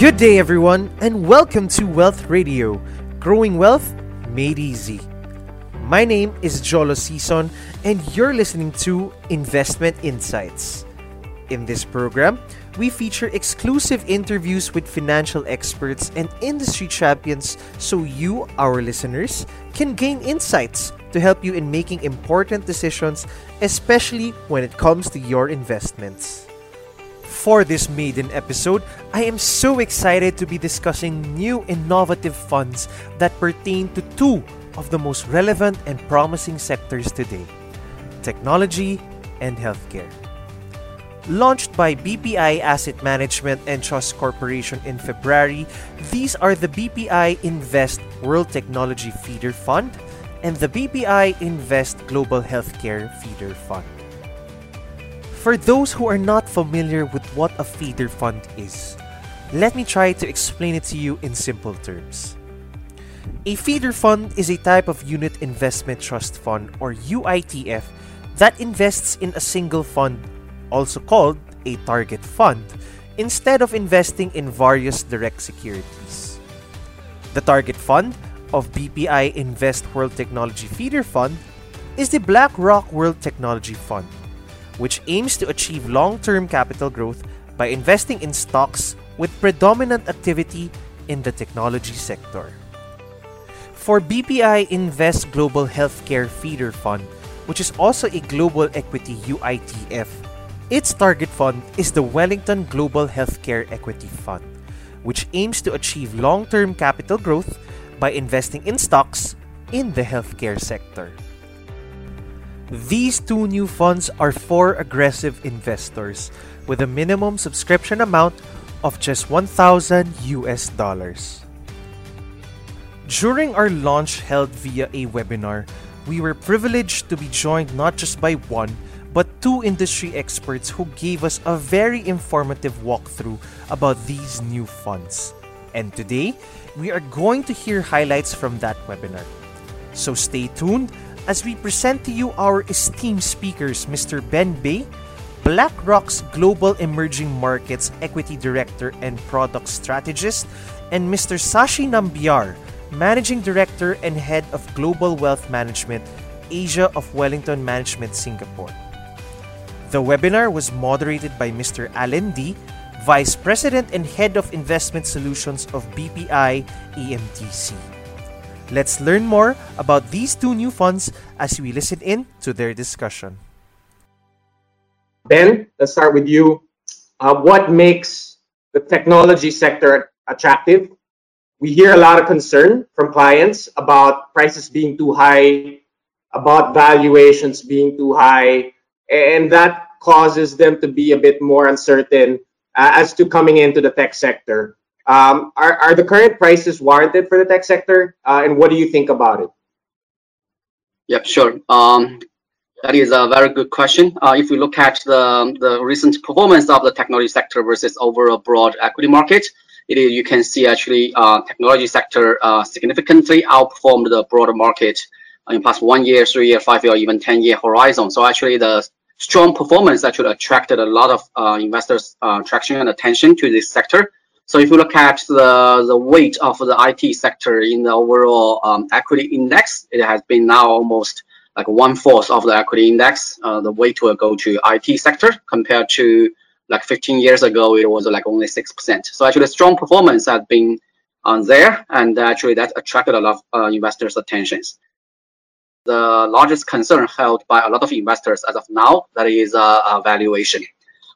Good day, everyone, and welcome to Wealth Radio, growing wealth made easy. My name is Jolo Season, and you're listening to Investment Insights. In this program, we feature exclusive interviews with financial experts and industry champions so you, our listeners, can gain insights to help you in making important decisions, especially when it comes to your investments. For this maiden episode, I am so excited to be discussing new innovative funds that pertain to two of the most relevant and promising sectors today technology and healthcare. Launched by BPI Asset Management and Trust Corporation in February, these are the BPI Invest World Technology Feeder Fund and the BPI Invest Global Healthcare Feeder Fund. For those who are not familiar with what a feeder fund is, let me try to explain it to you in simple terms. A feeder fund is a type of unit investment trust fund or UITF that invests in a single fund also called a target fund, instead of investing in various direct securities. The target fund of BPI Invest World Technology Feeder Fund is the BlackRock World Technology Fund, which aims to achieve long term capital growth by investing in stocks with predominant activity in the technology sector. For BPI Invest Global Healthcare Feeder Fund, which is also a global equity UITF, its target fund is the Wellington Global Healthcare Equity Fund, which aims to achieve long term capital growth by investing in stocks in the healthcare sector. These two new funds are for aggressive investors with a minimum subscription amount of just 1000 US dollars. During our launch held via a webinar, we were privileged to be joined not just by one but two industry experts who gave us a very informative walkthrough about these new funds. And today, we are going to hear highlights from that webinar. So stay tuned as we present to you our esteemed speakers, Mr. Ben Bay, BlackRock's Global Emerging Markets Equity Director and Product Strategist, and Mr. Sashi Nambiar, Managing Director and Head of Global Wealth Management, Asia of Wellington Management Singapore. The webinar was moderated by Mr. Alan D., Vice President and Head of Investment Solutions of BPI AMTC. Let's learn more about these two new funds as we listen in to their discussion. Ben, let's start with you. Uh, what makes the technology sector attractive? We hear a lot of concern from clients about prices being too high, about valuations being too high, and that causes them to be a bit more uncertain uh, as to coming into the tech sector. Um, are, are the current prices warranted for the tech sector? Uh, and what do you think about it? Yep, sure. Um, that is a very good question. Uh, if we look at the, the recent performance of the technology sector versus overall broad equity market, it you can see actually uh, technology sector uh, significantly outperformed the broader market in past one year, three year, five year, even 10 year horizon. So actually the strong performance actually attracted a lot of uh, investors' uh, traction and attention to this sector. So if you look at the, the weight of the IT sector in the overall um, equity index, it has been now almost like one fourth of the equity index. Uh, the weight will go to IT sector compared to like 15 years ago, it was like only 6%. So actually strong performance has been on there and actually that attracted a lot of uh, investors' attentions the largest concern held by a lot of investors as of now, that is uh, valuation.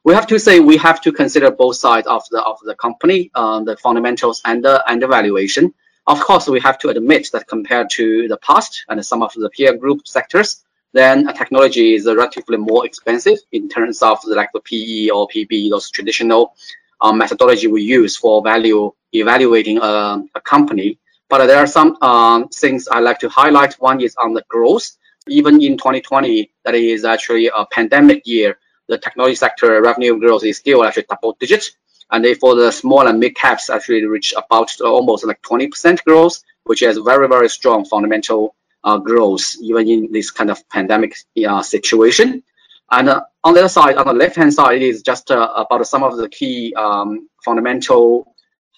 We have to say we have to consider both sides of the of the company, uh, the fundamentals and the and the valuation. Of course, we have to admit that compared to the past and some of the peer group sectors, then technology is relatively more expensive in terms of the, like the PE or PB, those traditional um, methodology we use for value evaluating a, a company. But there are some um, things I like to highlight. One is on the growth. Even in 2020, that is actually a pandemic year, the technology sector revenue growth is still actually double digits. And for the small and mid caps actually reach about almost like 20% growth, which is very, very strong fundamental uh, growth, even in this kind of pandemic uh, situation. And uh, on the other side, on the left-hand side, it is just uh, about some of the key um, fundamental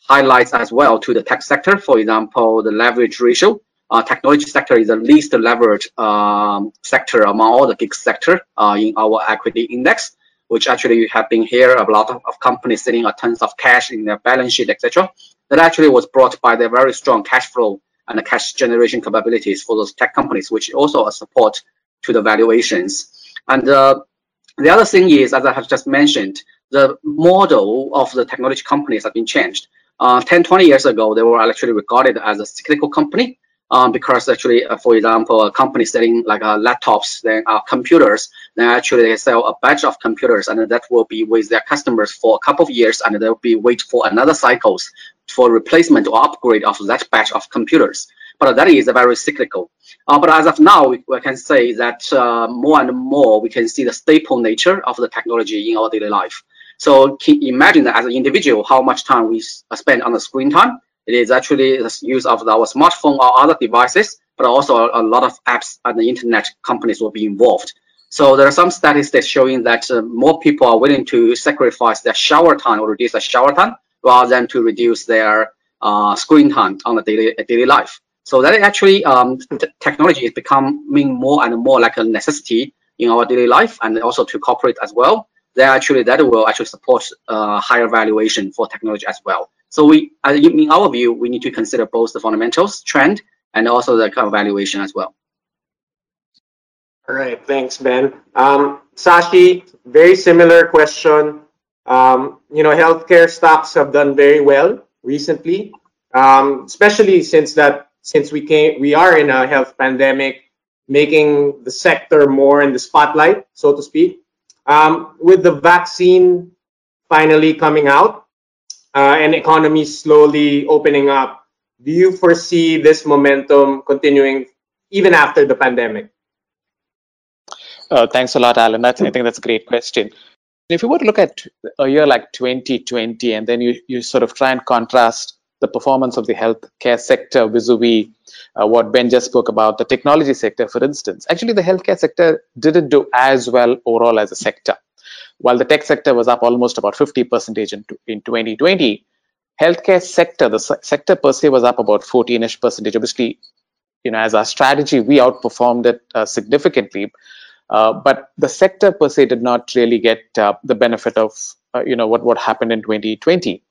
highlights as well to the tech sector. For example, the leverage ratio. Uh, technology sector is the least leveraged um, sector among all the big sector uh, in our equity index, which actually you have been here a lot of, of companies sitting a tons of cash in their balance sheet, etc. That actually was brought by the very strong cash flow and the cash generation capabilities for those tech companies, which also a support to the valuations. And uh, the other thing is, as I have just mentioned, the model of the technology companies have been changed. Uh, 10, 20 years ago, they were actually regarded as a cyclical company um, because actually, uh, for example, a company selling like uh, laptops, then uh, computers, then actually they sell a batch of computers and that will be with their customers for a couple of years and they'll be wait for another cycles for replacement or upgrade of that batch of computers. But that is very cyclical. Uh, but as of now, we, we can say that uh, more and more we can see the staple nature of the technology in our daily life. So imagine that as an individual, how much time we spend on the screen time. It is actually the use of our smartphone or other devices, but also a lot of apps and the internet companies will be involved. So there are some statistics showing that uh, more people are willing to sacrifice their shower time or reduce their shower time rather than to reduce their uh, screen time on the daily daily life. So that actually um, technology is becoming more and more like a necessity in our daily life and also to corporate as well then actually that will actually support uh, higher valuation for technology as well. So we, in our view, we need to consider both the fundamentals, trend, and also the kind of valuation as well. All right, thanks, Ben. Um, Sashi, very similar question. Um, you know, healthcare stocks have done very well recently, um, especially since that since we came, we are in a health pandemic, making the sector more in the spotlight, so to speak. Um, with the vaccine finally coming out uh, and economy slowly opening up, do you foresee this momentum continuing even after the pandemic? Uh, thanks a lot, Alan. That's, I think that's a great question. If you were to look at a year like 2020 and then you, you sort of try and contrast the performance of the healthcare sector vis-a-vis uh, what Ben just spoke about, the technology sector, for instance. Actually, the healthcare sector didn't do as well overall as a sector. While the tech sector was up almost about 50% in, in 2020, healthcare sector, the sector per se was up about 14ish percentage. Obviously, you know, as our strategy, we outperformed it uh, significantly. Uh, but the sector per se did not really get uh, the benefit of, uh, you know, what, what happened in 2020.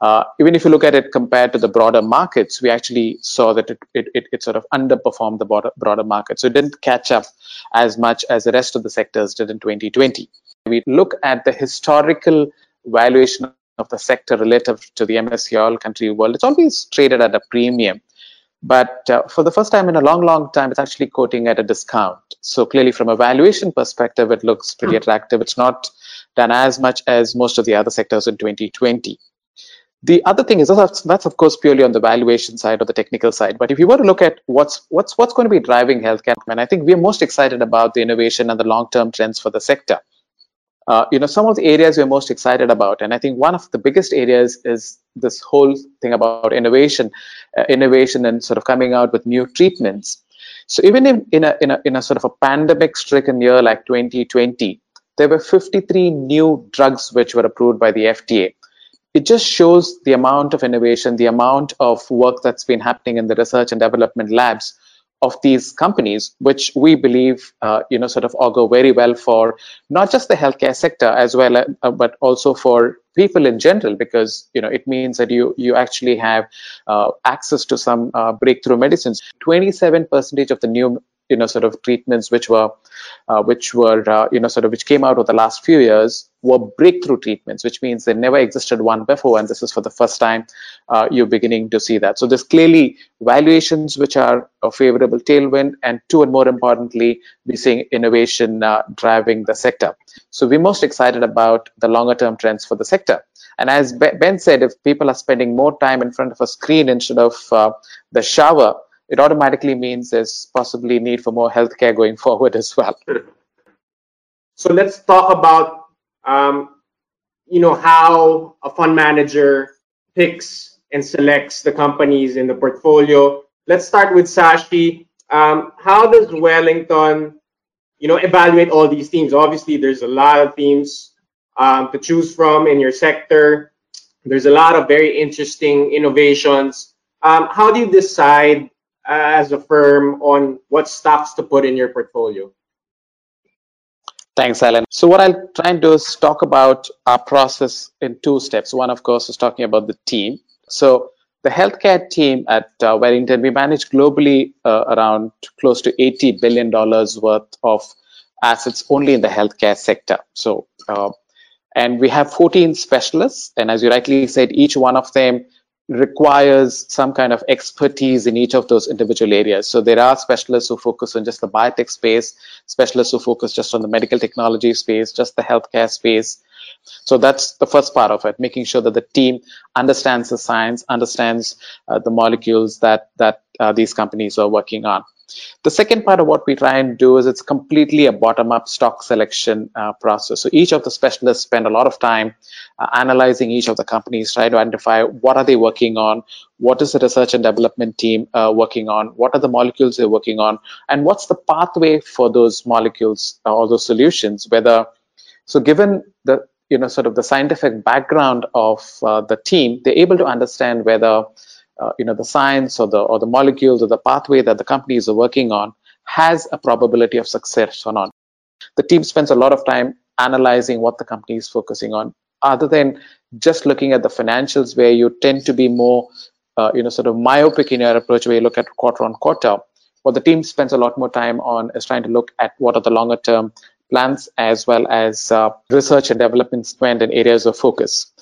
Uh, even if you look at it compared to the broader markets, we actually saw that it, it, it, sort of underperformed the broader, broader market. So it didn't catch up as much as the rest of the sectors did in 2020. We look at the historical valuation of the sector relative to the MSCI All Country World. It's always traded at a premium. But uh, for the first time in a long, long time, it's actually quoting at a discount. So clearly, from a valuation perspective, it looks pretty hmm. attractive. It's not done as much as most of the other sectors in 2020. The other thing is that's, that's of course purely on the valuation side or the technical side. But if you were to look at what's what's what's going to be driving healthcare, and I think we're most excited about the innovation and the long-term trends for the sector. Uh, you know, some of the areas we're most excited about, and I think one of the biggest areas is this whole thing about innovation, uh, innovation, and sort of coming out with new treatments. So even in, in a in a in a sort of a pandemic-stricken year like 2020, there were 53 new drugs which were approved by the FDA it just shows the amount of innovation, the amount of work that's been happening in the research and development labs of these companies, which we believe, uh, you know, sort of augur very well for not just the healthcare sector as well, uh, but also for people in general, because you know it means that you you actually have uh, access to some uh, breakthrough medicines. Twenty-seven percentage of the new you know sort of treatments which were uh, which were uh, you know sort of which came out over the last few years were breakthrough treatments which means there never existed one before and this is for the first time uh, you're beginning to see that. So there's clearly valuations which are a favorable tailwind and two and more importantly we're seeing innovation uh, driving the sector. So we're most excited about the longer term trends for the sector. And as ben said if people are spending more time in front of a screen instead of uh, the shower it automatically means there's possibly need for more healthcare going forward as well. So let's talk about, um, you know, how a fund manager picks and selects the companies in the portfolio. Let's start with Sashi. Um, how does Wellington, you know, evaluate all these themes? Obviously, there's a lot of themes um, to choose from in your sector. There's a lot of very interesting innovations. Um, how do you decide as a firm on what stocks to put in your portfolio? Thanks, Alan. So what I'll try and do is talk about our process in two steps. One, of course, is talking about the team. So the healthcare team at uh, Wellington, we manage globally uh, around close to $80 billion worth of assets only in the healthcare sector. So, uh, and we have 14 specialists. And as you rightly said, each one of them requires some kind of expertise in each of those individual areas. So there are specialists who focus on just the biotech space, specialists who focus just on the medical technology space, just the healthcare space. So that's the first part of it, making sure that the team understands the science, understands uh, the molecules that that uh, these companies are working on. The second part of what we try and do is it's completely a bottom-up stock selection uh, process. So each of the specialists spend a lot of time uh, analyzing each of the companies, try to identify what are they working on, what is the research and development team uh, working on, what are the molecules they're working on, and what's the pathway for those molecules uh, or those solutions. Whether so, given the you know sort of the scientific background of uh, the team, they're able to understand whether uh, you know the science or the or the molecules or the pathway that the companies are working on has a probability of success or not. The team spends a lot of time analyzing what the company is focusing on, other than just looking at the financials, where you tend to be more uh, you know sort of myopic in your approach, where you look at quarter on quarter. What the team spends a lot more time on is trying to look at what are the longer term plans as well as uh, research and development spend and areas of focus.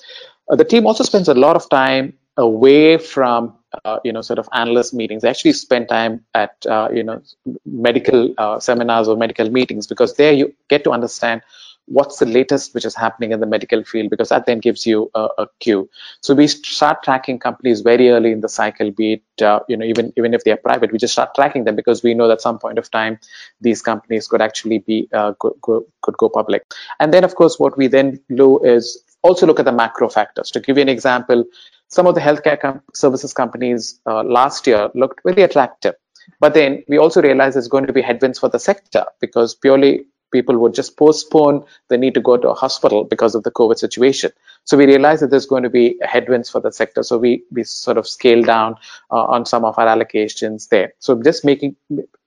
Uh, the team also spends a lot of time away from uh, you know sort of analyst meetings. They actually spend time at uh, you know medical uh, seminars or medical meetings because there you get to understand what's the latest which is happening in the medical field because that then gives you a, a cue. So we start tracking companies very early in the cycle be it uh, you know even even if they are private we just start tracking them because we know that some point of time these companies could actually be uh, go, go, could go public. And then of course what we then do is also look at the macro factors. To give you an example some of the healthcare com- services companies uh, last year looked very attractive. But then we also realized there's going to be headwinds for the sector because purely people would just postpone the need to go to a hospital because of the COVID situation. So we realized that there's going to be headwinds for the sector. So we we sort of scaled down uh, on some of our allocations there. So just making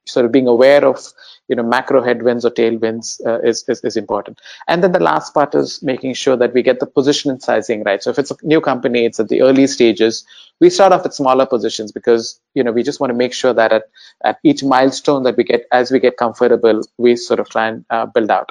sort of being aware of you know macro headwinds or tailwinds uh, is, is, is important. And then the last part is making sure that we get the position and sizing right. So if it's a new company it's at the early stages we start off with smaller positions because you know we just want to make sure that at, at each milestone that we get as we get comfortable we sort of try and uh, build out.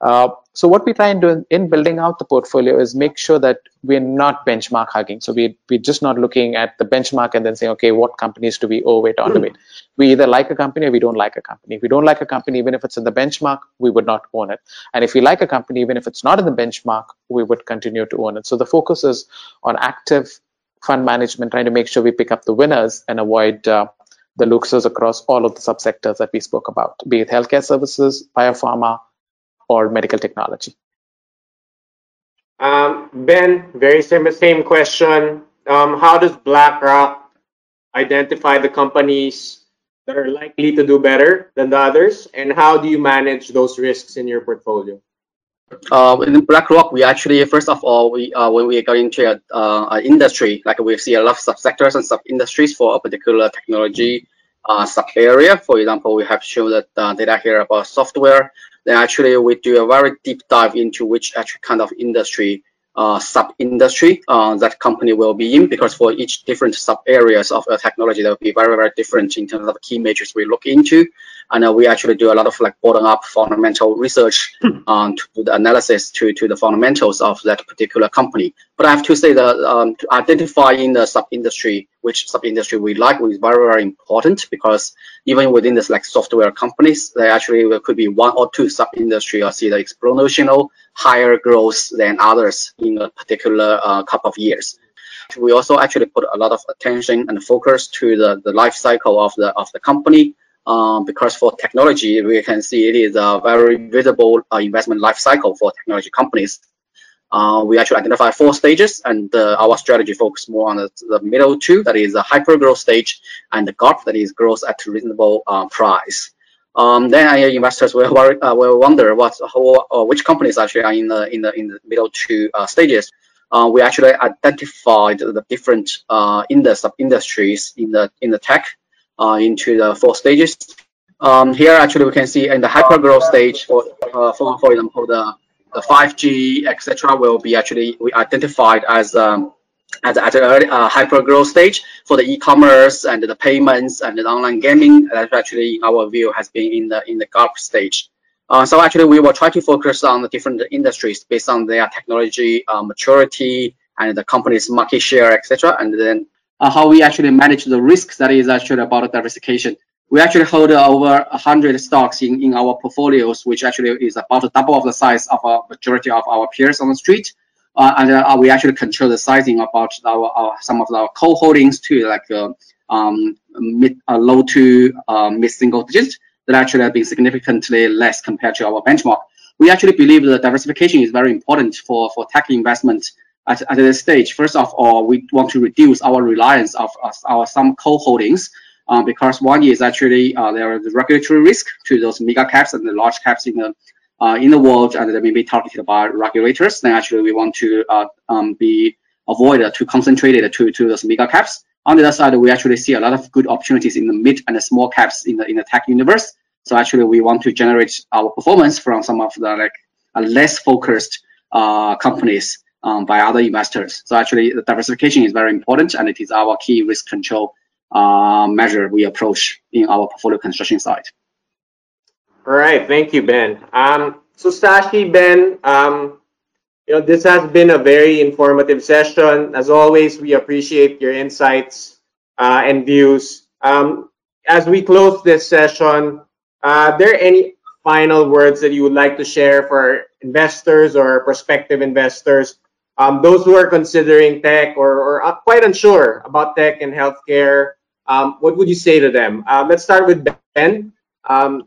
Uh, so what we try and do in building out the portfolio is make sure that we're not benchmark hugging. So we we're just not looking at the benchmark and then saying, okay, what companies do we overweight underweight? We either like a company or we don't like a company. If we don't like a company, even if it's in the benchmark, we would not own it. And if we like a company, even if it's not in the benchmark, we would continue to own it. So the focus is on active fund management, trying to make sure we pick up the winners and avoid uh, the losers across all of the subsectors that we spoke about, be it healthcare services, biopharma, or medical technology? Um, ben, very same, same question. Um, how does BlackRock identify the companies that are likely to do better than the others, and how do you manage those risks in your portfolio? Uh, in BlackRock, we actually first of all, we uh, when we got into a, uh, an industry, like we see a lot of subsectors and sub industries for a particular technology uh, sub area. For example, we have shown that uh, data here about software then actually we do a very deep dive into which actual kind of industry uh, sub industry uh, that company will be in because for each different sub areas of uh, technology that will be very very different in terms of key metrics we look into and uh, we actually do a lot of like bottom up fundamental research hmm. um, to do the analysis to to the fundamentals of that particular company but I have to say that um, to identify in the sub industry which sub industry we like is very very important because even within this like software companies there actually could be one or two sub industry or see the exponential higher growth than others in a particular uh, couple of years. We also actually put a lot of attention and focus to the, the life cycle of the of the company. Um, because for technology, we can see it is a very visible uh, investment life cycle for technology companies. Uh, we actually identify four stages, and uh, our strategy focuses more on the, the, middle two, that is the hyper growth stage, and the GARP, that is growth at reasonable uh, price. Um, then uh, investors will, worry, uh, will wonder what how, uh, which companies actually are in the in the in the middle two stages. we actually identified the different in the sub industries in the in the tech into the four stages. Um, here, actually, we can see in the hyper growth stage, for for for example, the the 5G, etc., will be actually we identified as um, at, at an uh, hyper growth stage for the e-commerce and the payments and the online gaming. That actually, in our view, has been in the in the GARP stage. Uh, so actually, we will try to focus on the different industries based on their technology uh, maturity and the company's market share, etc. And then uh, how we actually manage the risk that is actually about diversification. We actually hold over 100 stocks in, in our portfolios, which actually is about double of the size of a majority of our peers on the street. Uh, and uh, we actually control the sizing about our, our some of our co-holdings too, like uh, um, mid, low to mid single digits that actually have been significantly less compared to our benchmark. We actually believe that diversification is very important for, for tech investment at, at this stage. First of all, we want to reduce our reliance of, of our some co-holdings um, because one is actually uh, there is regulatory risk to those mega caps and the large caps in the uh, in the world and they may be targeted by regulators. Then actually we want to uh, um, be avoided to concentrate it to, to those mega caps. On the other side, we actually see a lot of good opportunities in the mid and the small caps in the in the tech universe. So actually, we want to generate our performance from some of the like uh, less focused uh, companies um, by other investors. So actually, the diversification is very important, and it is our key risk control uh, measure we approach in our portfolio construction side. All right, thank you, Ben. Um, so Sashi, Ben, um, you know, this has been a very informative session. As always, we appreciate your insights uh, and views. Um, as we close this session, uh, are there any final words that you would like to share for investors or prospective investors, um, those who are considering tech or, or uh, quite unsure about tech and healthcare? Um, what would you say to them? Um, let's start with Ben. Um,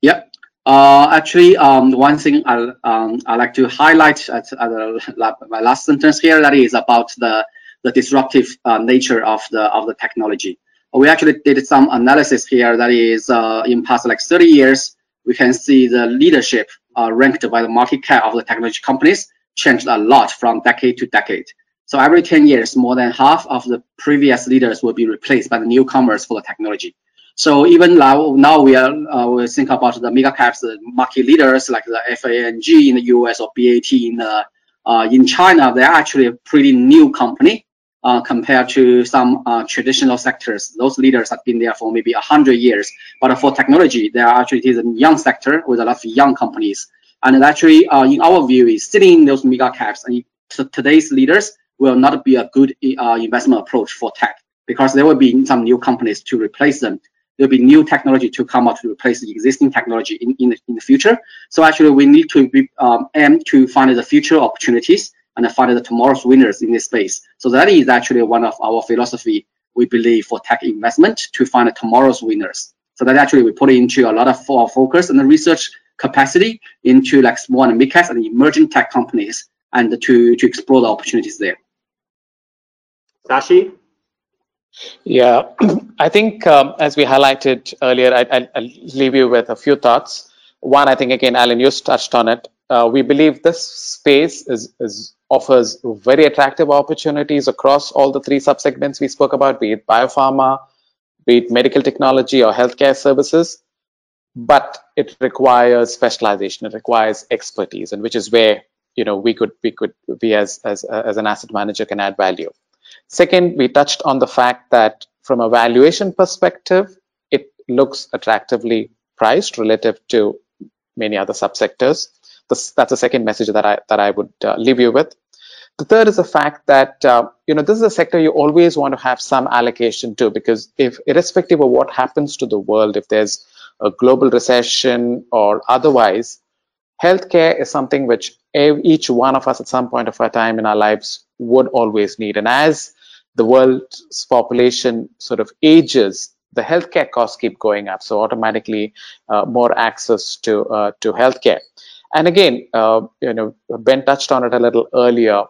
yep. Uh, actually, um, one thing I um, I like to highlight at, at the, my last sentence here that is about the the disruptive uh, nature of the of the technology. We actually did some analysis here that is uh, in past like 30 years, we can see the leadership uh, ranked by the market cap of the technology companies changed a lot from decade to decade. So every 10 years, more than half of the previous leaders will be replaced by the newcomers for the technology. So even now, now we are uh, we think about the mega caps, the market leaders like the FANG in the US or BAT in the, uh, in China. They're actually a pretty new company uh, compared to some uh, traditional sectors. Those leaders have been there for maybe hundred years. But for technology, they are actually a young sector with a lot of young companies. And actually, uh, in our view, is sitting in those mega caps and today's leaders will not be a good uh, investment approach for tech because there will be some new companies to replace them there'll be new technology to come out to replace the existing technology in, in, the, in the future. So actually, we need to be, um, aim to find the future opportunities and find the tomorrow's winners in this space. So that is actually one of our philosophy we believe for tech investment to find tomorrow's winners. So that actually we put into a lot of focus and the research capacity into like small and mid caps and emerging tech companies and to, to explore the opportunities there. Sashi? Yeah, I think um, as we highlighted earlier, I, will leave you with a few thoughts. One, I think again, Alan, you touched on it. Uh, we believe this space is, is offers very attractive opportunities across all the three subsegments we spoke about, be it biopharma, be it medical technology or healthcare services. But it requires specialization. It requires expertise, and which is where you know we could we could be as as as an asset manager can add value. Second, we touched on the fact that from a valuation perspective, it looks attractively priced relative to many other subsectors. This, that's the second message that I that I would uh, leave you with. The third is the fact that uh, you know this is a sector you always want to have some allocation to because if irrespective of what happens to the world, if there's a global recession or otherwise, healthcare is something which each one of us at some point of our time in our lives would always need. And as the world's population sort of ages, the healthcare costs keep going up. So automatically, uh, more access to uh, to healthcare. And again, uh, you know, Ben touched on it a little earlier.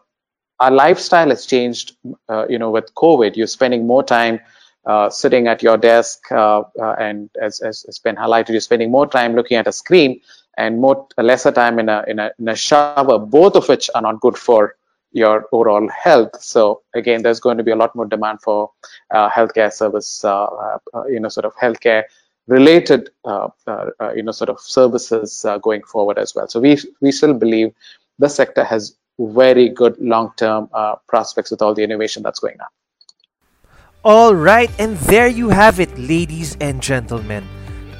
Our lifestyle has changed. Uh, you know, with COVID, you're spending more time uh, sitting at your desk, uh, and as, as, as Ben highlighted, you're spending more time looking at a screen and more lesser time in a in a in a shower. Both of which are not good for your overall health. So again, there's going to be a lot more demand for uh, healthcare service, uh, uh, you know, sort of healthcare related, uh, uh, uh, you know, sort of services going forward as well. So we we still believe the sector has very good long-term uh, prospects with all the innovation that's going on. All right, and there you have it, ladies and gentlemen.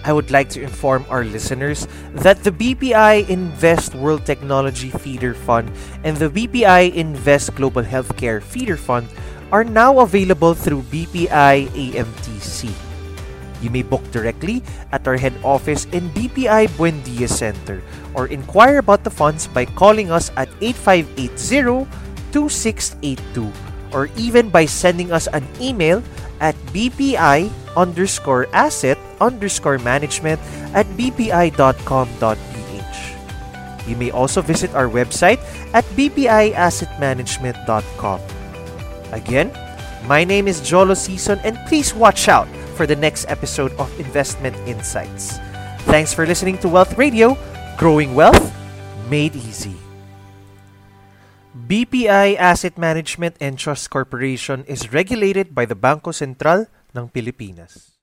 I would like to inform our listeners that the BPI Invest World Technology Feeder Fund and the BPI Invest Global Healthcare Feeder Fund are now available through BPI AMTC. You may book directly at our head office in BPI Buendia Center or inquire about the funds by calling us at 8580 2682 or even by sending us an email at bpi underscore asset underscore management at bpi.com.ph. You may also visit our website at bpiassetmanagement.com. Again, my name is Jolo Season and please watch out for the next episode of Investment Insights. Thanks for listening to Wealth Radio, growing wealth made easy. BPI Asset Management and Trust Corporation is regulated by the Bangko Sentral ng Pilipinas.